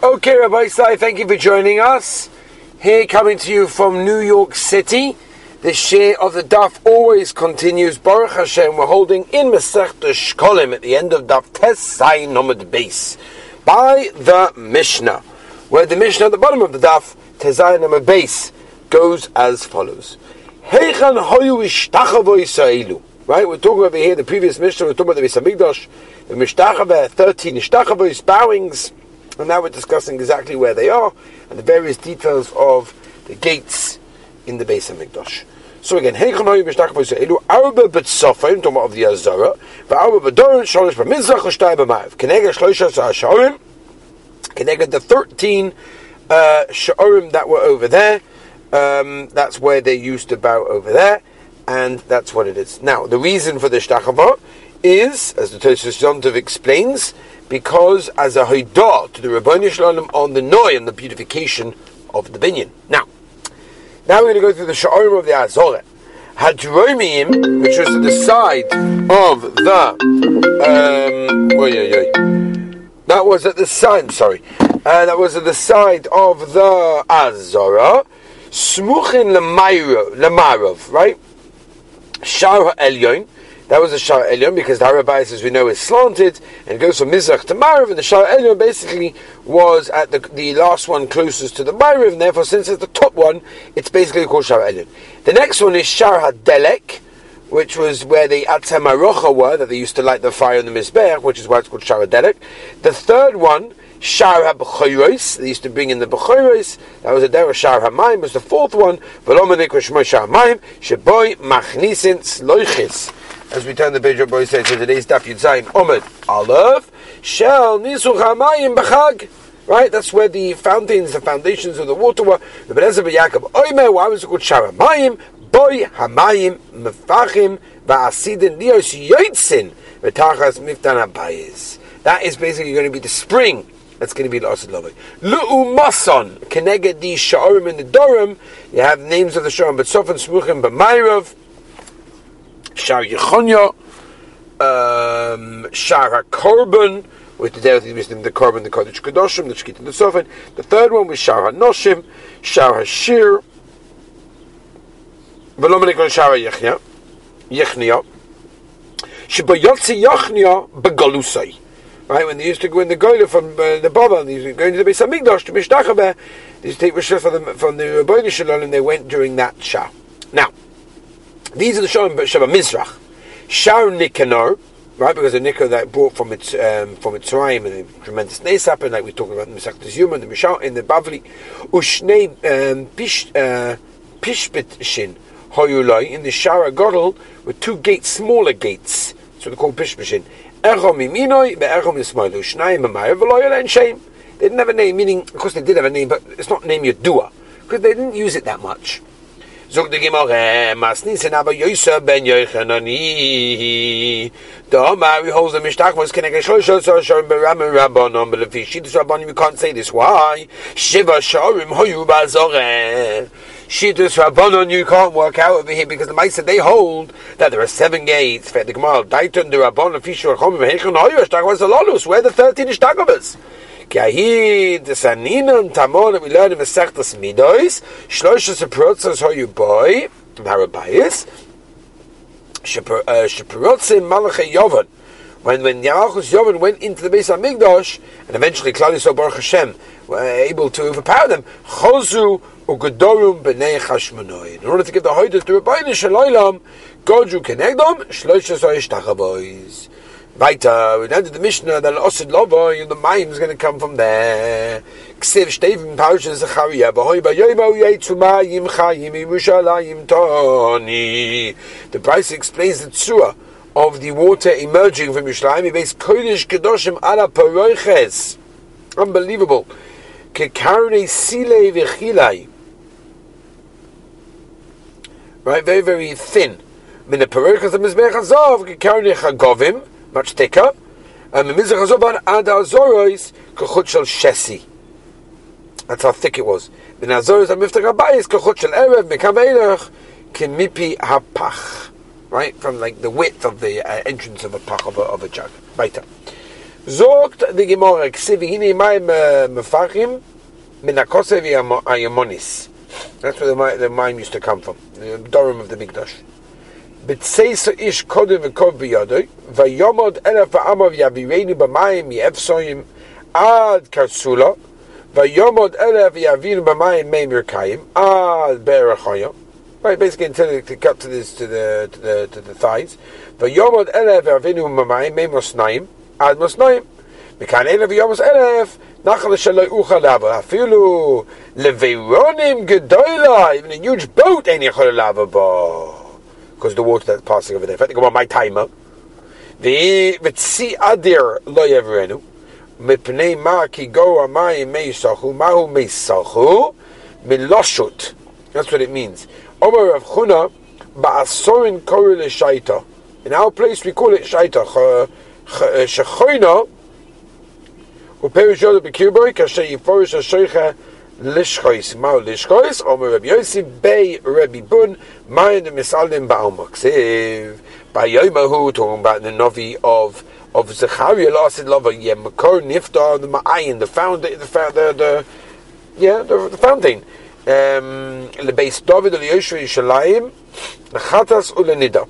Okay, Rabbi Sai, thank you for joining us. Here, coming to you from New York City. The share of the Daf always continues. Baruch Hashem, we're holding in Masech Shkolim at the end of Daf Tesai Nomad Base by the Mishnah, where the Mishnah at the bottom of the Daf Tesai Nomad Base goes as follows. Heichan Hoyu Ishtachavo Yisraelu. Right, we're talking over here, the previous Mishnah, we're talking about the Beis Hamikdash, the Mishtachava, 13 Ishtachavos, bowings, and now we're discussing exactly where they are and the various details of the gates in the base of Hamikdash. So again, Heichanoy Mishtachavoy Elu Arba B'Tzofim, talking of the Azara, V'Arba B'Dorin Sholish B'Mizrach L'Shtay B'Mayev, Kenega Shloisha Sa'asharim, Kenega the 13 uh, that were over there, um, that's where they used to bow over there, and that's what it is. Now, the reason for the Shtachava is, as the Tosus Yontov explains, because as a haidah to the Rabbanu Shalom on the Noi and the beautification of the binyan. Now, now we're going to go through the Sha'orim of the Azorah. Hadromim, which was at the side of the, um, oh, yeah, yeah. that was at the side, sorry, uh, that was at the side of the Azorah, Smuchin Lamarov, right? Shar Elyon, that was the Shar Elyon because the Harabais, as we know, is slanted and goes from Mizrach to Marav, and the Shar Elyon basically was at the, the last one closest to the Marav, and therefore, since it's the top one, it's basically called Shar Elyon. The next one is Shar HaDelek, which was where the Atzemarocha were, that they used to light the fire in the Mizbeach, which is why it's called Shar HaDelek. The third one, Shar HaBechoros, they used to bring in the Bechoros, that was a Derech Shar HaMayim, was the fourth one, Velomanik Shmoy Shar HaMayim, Sheboy Machnisin Sloichis as we turn the page up, says so today's daf Yudzayin Omid Aleph Shel Nisuch Hamayim B'Chag. Right, that's where the fountains, the foundations of the water were. The Benezer Yaakov Oimer. Why was it called Shara Mayim? Boy Hamayim Mefachim Va'asidin Lios Yoitzin V'Tachas Miftan Abayis. That is basically going to be the spring. That's going to be the Asid Lovay. Lu'umason, Keneged di Sha'orim in the Dorim. You have names of the Sha'orim, but Sofan Smuchim, but Mayrov. Shar Yechonya, um, Shar HaKorban, with the Derech Yisrael, the Korban, the Kodesh Kedoshim, the Shkita, the Sofan. The third one was Shar HaNoshim, Shar HaShir, Velomenik Shar HaYechnya, Yechnya, Shibayotzi Yechnya Begalusai. Right, when they used to go in the Goyle from uh, the Baba, they used to go into the Beis Hamikdash to Mishdachabeh, they used to take Rishah from the, from the Rabbeinu Shalom, and they went during that Shah. Now, these are the Shabbat Mizrach. Shar right, because the Nikah that brought from its um, from its Rime and a tremendous nace happened, like we talked about in the Masaktas Yuma, the Mishal, in the Bavli, Ushnei um, Pish uh, Shin Hoyulai in the Shara Godel with two gates, smaller gates, so they're called Pishbishin. Echom Iminoi, Be'echom Yismailu, Shnai Mamaya, Veloyal and Shame. They didn't have a name, meaning, of course they did have a name, but it's not name Yadua, because they didn't use it that much. Zog de Gemara, Masnisen aber Yosef ben Omar, he holds the Mishtach was connected Shlosh Shlosh Shorim Beram Rabbanon, but if he Shidus Rabbanon, you can't say this. Why? Shiva Shorim Hoyu Bazoreh. Shidus Rabbanon, you can't work out over here because the Maisa they hold that there are seven gates. The Gemara, Daiton the Rabbanon, Fishur Chomim Heichon Hoyu Ishtach was the Lolus. Where the thirteen Ishtachovas? The Saninon, Tamon, we learn in Masechtas Midois, Shloshes Protzos Hoyu Boy, Harabayis, Shapirotzim uh, Malachei Yovan. When when Yarachus Yovan went into the base of Migdosh, and eventually Klal Yisrael Baruch Hashem were able to overpower them, Chozu Ugedorum B'nei Chashmonoi. In order to give the Hoyda to Rabbeinu Shaloilam, Godru Kenegdom, Shloshes Hoyish Tachavois. Weiter, uh, we the Mishnah that Osid the is going to come from there. Shtevim Zechariah, Toni. The price explains the tzua of the water emerging from Yerushalayim. He based Kodesh Kedoshim Ala Paroiches. Unbelievable. Kekarne Sile V'chilai. Right, very, very thin. Min the of Azov, Kekarne Chagovim, much thicker. And Mimizach Azoban Ad Azorois Kochut Shel Shesi. That's how thick it was. Min Azorois Amiftach Abayis Kochut Shel Erev Mekam Eilach Kemipi Hapach. Right? From like the width of the uh, entrance of a pach of a, of a jug. Right. Zogt the Gemara, Ksivi hini mai mefachim, min akosev ayamonis. That's where the, the mime used to come from, the Durham of the Mikdash. B'tseisa ish kodem v'kov b'yodoi, v'yomod elef v'amav yavireni b'mayim yefsoyim ad karsula, v'yomod elef yavinu b'mayim meim yerkayim ad be'erechoyim, Right, basically until it got to this to the to the to the thighs. V'yomod elef yavinu b'mayim meim osnaim ad mosnaim. מכאן אין ויומוס אלף, נחל שלא יוכל לעבור. אפילו לבירונים גדולה, even a huge boat אין יכול לעבור בו. because the water that's passing over there. If I think about my timer. The v'tzi adir lo yevrenu mipnei ma ki go amayim meisachu mahu meisachu miloshut. That's what it means. Omer Rav Chuna ba'asorin kori l'shaita. In our place we call it shaita. Eh, Shechoina u'perish yodu b'kirboi yiforish ha-sheicha lishchois. Mao lishchois, omer Rabbi Yosi bei Rabbi Bun, mayan de misalim ba'al maksiv. By Yomahu, talking about the Novi of of Zechariah, lasted lover yeah, Makor Niftar, the Ma'ayin, the founder, the founder, the, yeah, the, the fountain. Um, the base David, the Yoshua, Yishalayim, the Chatas, ule the Nidah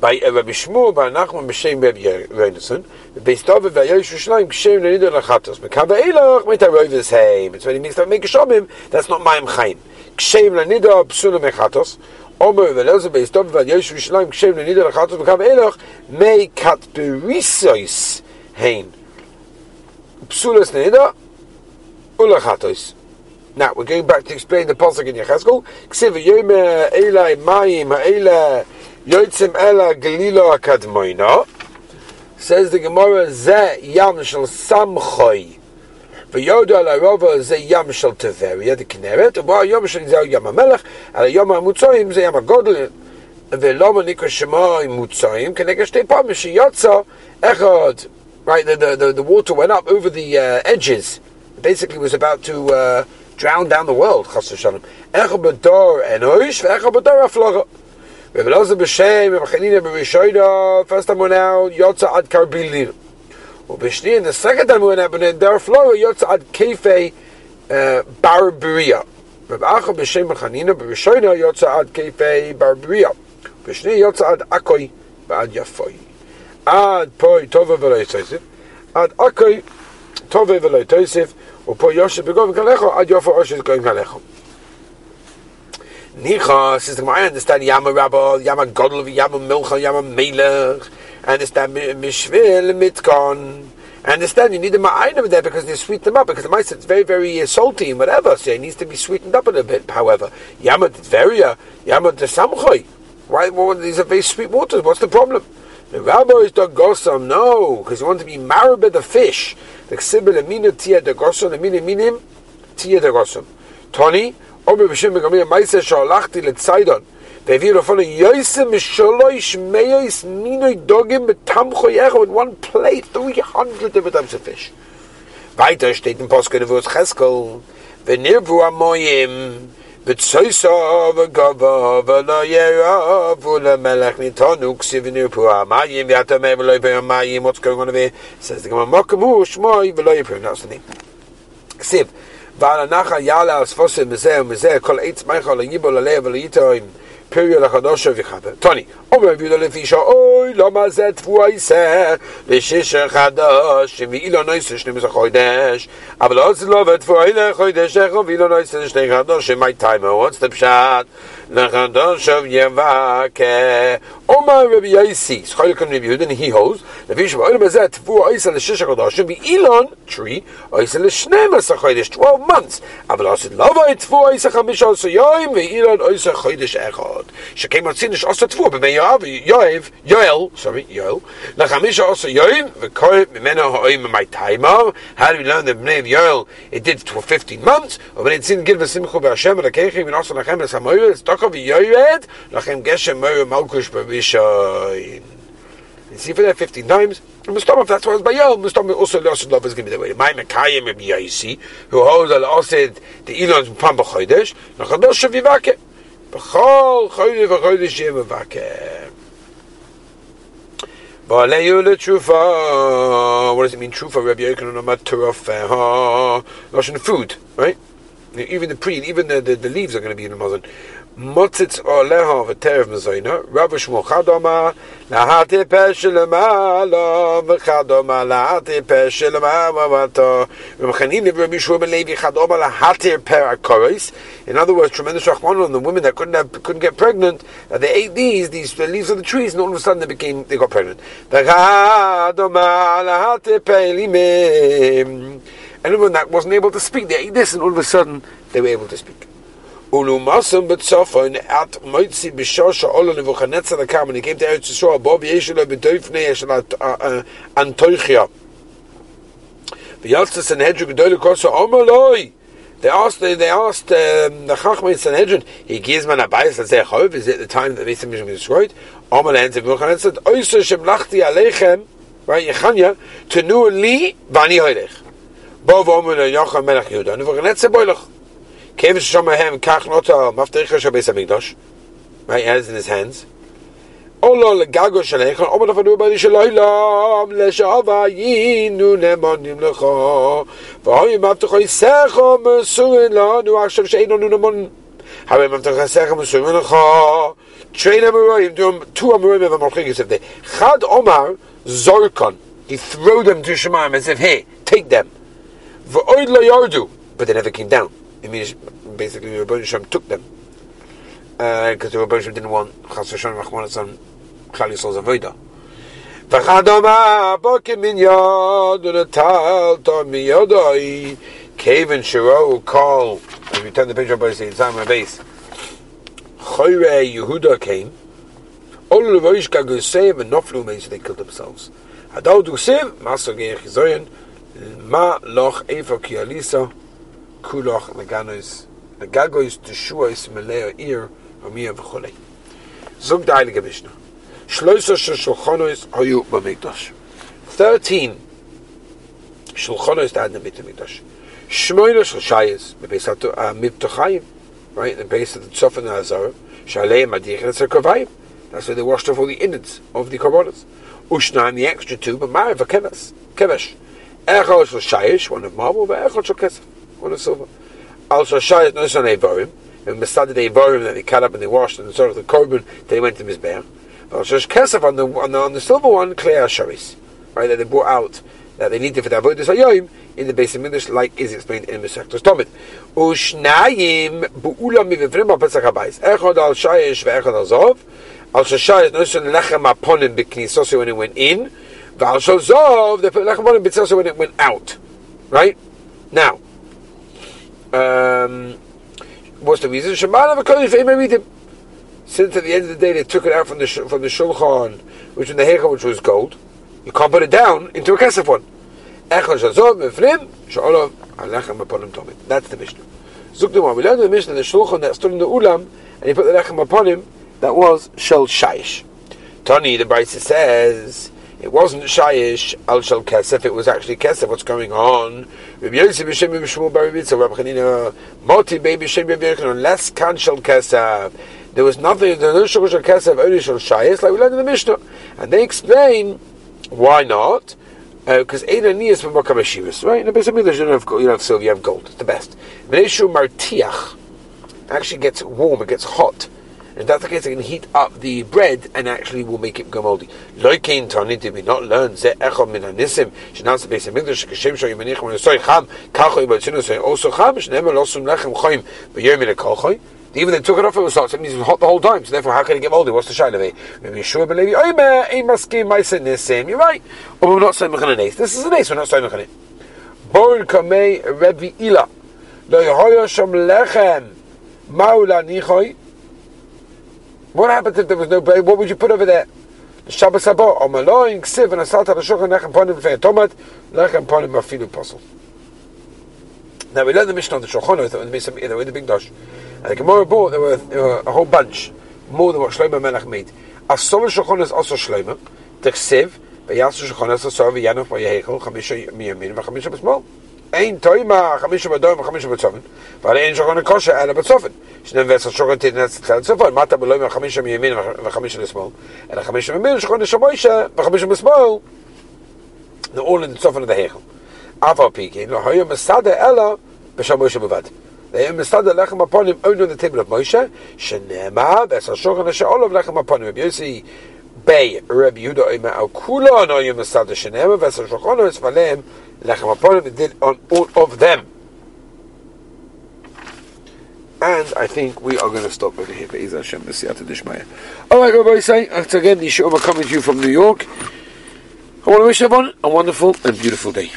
by uh, Rabbi Shmuel by Nachman b'Shem Rabbi Yonason the base David by Yeshua Yishalayim Kshem Lenida Lachatas Mekava Elach Metarovis Heim it's when he makes make a Shomim that's not Ma'im Chaim. Kshem Lenida Psula Mechatos Omer veleze beis tov vad yesh vishleim kshem le nider chatos bekav eloch mei kat berisois hein. Psulas nider ula chatos now we're going back to explain the pasuk in Yechezkel. Ksiv yom elai mayim ha'ela yotzim ela galilo akadmoina says the Gemara ze yam shel samchoy ויודו על הרובע זה ים של טבריה, דכנרת, ובו היום שלי זה ים המלח, על היום המוצאים זה ים הגודל, ולמה נקרא שמו מוצאים, כנגד שתי פעמים שיוצא אחד, right, the, the, the, the water went up over the uh, edges, basically was about to uh, drown down the world, חס ושלום. אחד בדור אנוש, ואחד בדור הפלוגה. ובלעזה בשם, ובחנינה בראשינה, first time went out, יוצא עד קרביליר. ובשני, in the second time we went up, and there flow yotz ad kefe barbaria. Reb Acha b'shem Chanina b'rishoyna yotz ad kefe barbaria. B'shni yotz ad akoi b'ad yafoy. Ad poi tova v'lo yitosif. Ad akoi tova v'lo yitosif. ופה יושב בגובה כלכו, עד יופו אושר גויים כלכו. Nicha, says the I understand Yama Rabba, Yama Godel, Yama Milcha, Yama Melech. Understand Mishvil, Mitkon. Understand you need the ma'ayin over there because they sweeten them up because the mice it's very very uh, salty and whatever, so it needs to be sweetened up a little bit. However, Yama Tveria, Yama Samchoy. Why? Well, these are very sweet waters. What's the problem? The rabbi is the gosam. No, because you want to be married by the fish. The ksibil amina tia the gosam, amina minim tia the gosam. Tony, Omer Bishim Gamliel Maisa one plate, 300 different types of fish. ועל הנחל יעלה על ספוסם מזה ומזה כל עץ מייכל ליבו ללב וליטוים period החדושה וחבר. טוני, אומר רבי יהודה לפי שאוי, למה זה תבוע יסה לשיש חדש, ואילו נויסה שנים עשר חודש, אבל לא זה לא ותבוע לחודש אחד, ואילו נויסה שני חדש, מי טיימר, what's the פשט? Nachadon Shav Yavake. Omar Rabbi Yaisi. Schol Kam Rabbi Yehuda, and he holds. Levi Shav Oil Bezeh Tvu Oisa L'Shish HaKadoshim Be'ilon, tree, Oisa Chodesh, 12 months. Aval Osid Oisa Chamish Oisa Chodesh Osa Yoav, Yoel, sorry, Yoel, L'Chamish V'Koy Taimav. How do we learn that Yoel, it did for 15 months? Yaakov Yoyed, Lachem Geshem Meru Malkush Barishayin. You see, for that 15 times, Mustama, that's why it's by Bayel, Mustama also the Osid Love is going to be the way. My Mekayim Rabbi Yaisi, who holds Al Osid, the Elon's Pam B'chodesh, Nachadosh Shavivake. B'chol Chodesh V'chodesh Yevavake. V'aleyu l'trufa. What does it mean, trufa? Rabbi Yochanan Amad Turafeha. Russian food, right? Even the pre, even the, the, the leaves are going to be in the muzzin. Mezoina. Rabbi Shmuel Chadoma lahati peshelema lo v'chadoma lahati peshelema v'vato. Rabbi Chanina Rabbi Shmuel ben Levi Chadoma lahati per. In other words, tremendous rachman on the women that couldn't have, couldn't get pregnant. They ate these these the leaves of the trees, and all of a sudden they became they got pregnant. Pelimim. Anyone that wasn't able to speak, they ate this, and all of a sudden they were able to speak. Ulumasam betzofon at moitzi b'shosha olo nevuchanetza lekam when he came to Eretz Yisrael bob b'doifnei yeshel antoichia. Sanhedrin koso omaloi they asked they asked um, the Chachmei Sanhedrin he gives man a bias let's say chov is it the time that the Beis Hamikdash was destroyed? Omal answered v'chanetza oiso shemlachti aleichem right Yechanya tenu li v'ani hoilech. Bo v'omer Yocham melech nevuchanetza Kevish Shomahem Kach Nota Maftericha Shabbos Hamikdash. Right, he has in his hands. Olo legago shalecha, omer lefanu bani shalaylam, leshava yinu nemonim lecha, v'hoy mavtecha yisecha mesuin lanu, achshav she'eino nu nemon, hawe mavtecha yisecha mesuin lecha, train amoroim, two amoroim of Amalchigis of the Chad Omar Zorkon, he threw them to Shemaim and said, hey, take them. V'oid lo yardu, but they never came down. It means basically Rebbeinu Shem took them. Because uh, the Rebbeinu Shem didn't want Chas V'Shem Rachman Etzon Klal Yisrael's Avodah. Bokim min yod u'netal to mi yodoi. Kevin Shiro call as we turn the page up by the time of base Choyre Yehuda came. All the Levoish Gagusev and Noflu made so they killed themselves. Hadal Dusev Maso Geir Chizoyen Ma Loch Efa Ki Alisa Kulach Leganos Legagois Teshuos Meleo Ir Amiyah V'cholei Zug the Heilige Shloisa Shulchanos Hayu B'Mikdash. Thirteen Shulchanos that in the Beit HaMikdash Shmoyna Shulshayis Bebeis Mibtachayim right the base of the Tzofan and Azara Shalei Madich and Tzarkovayim that's where they washed off all the innards of the Korbanos. Ushna the extra two but Keves Kevesh. Echol Shulshayish one of marble but Echol Shulkesef one of silver. Also, Shayat no son Evorim, and Masad the Evorim that they cut up and they washed and sort of the korban, they went to Mizbeach. Also Kesef on the, on the on the silver one, Klei Sharis, right, that they brought out that they needed for the Avodah Sayoim in the base of Midrash, like is explained in Masechtos Tomit. Ushnayim bu'ulam mivivrim pesach habayis. Echad al shayish ve'echad al zov. Al shayish no son lechem aponim b'knisosi when it went in. V'al zov they put lechem aponim b'knisosi when it went out. Right? Now, um, what's the reason? Shemana v'kodesh. Since at the end of the day they took it out from the from the shulchan, which in the hecha, which was gold, you can't put it down into a kesef one. That's the Mishnah. Zukdumah. We learned the Mishnah the shulchan that stood in the ulam, and he put the lechem upon him. That was shel shayish. Tony the Brisa says. It wasn't shayish al shel kesef. It was actually kesef. What's going on? Rabbi Yosef b'shem b'shmuel bar Rabbi Rabbi Chanina moti baby b'shem Rabbi kan shel kesef. There was nothing. There was no shel kesef only shel shayis like we learned in the Mishnah, and they explain why not. Because Eina Nias B'Makam Hashivas, right? In the base of Midrash, you don't have you don't have silver, you have gold. It's the best. Meneshu Martiach actually gets warm, it gets hot. And that's the case, they can heat up the bread and actually will make it go moldy. Loikein did we not learn? Ze Min Hanisim, the when Cham, also Cham, Lechem Choyim, even they took it off, it was hot. It means it was hot the whole time. So therefore, how can it get moldy? What's the shine of it? Maybe Yeshua ben Levi. Man, a maskim ma'aser nisim. You're right. We're not saying mechan ace. This is an ace. We're not saying mechan it. Bor kamei Rebbe Ila. Lo yehoyo shom lechem maula nichoy. What happens if there was no bread? What would you put over there? Shabbos haba or maloin ksiv and asalt al shulchan lechem ponim v'fei tomat lechem ponim afilu posel. Now we learned the Mishnah on the Shulchan Aruch that when they were in the big dosh. And the Gemara brought there were, there were a whole bunch more than what Shlomo Melech made. Asor Shulchan is also Shlomo. T'chsev v'yasu Shulchan is asor v'yanov v'yehechel chamisha miyamin v'chamisha b'smol. Ein toima chamisha b'doim chamisha b'tzofin. V'ale er ein shokon kosher ela b'tzofin. Shnem v'esel shokon titnes tel tzofin. Mata b'loim chamisha miyamin l'smol. Ela chamisha er miyamin shokon l'shamoisha v'chamisha b'smol. They're all in the tzofin of the hechel. Aval piki. Lo hoyo ela b'shamoisha b'vad. Er they are lechem aponim only on the table of Moshe. Lechem. Rabbi Yossi Bay, Rabbi Yehuda Omer Al Kula no Yom Masada Shenema V'Esel Shochono Esfalem Lechem Aponim It did on all of them. And I think we are going to stop over here. Be'ez Hashem B'siyata Dishmaya. All right, Rabbi say, once again, Yeshua coming to you from New York. I want to wish everyone a wonderful and beautiful day.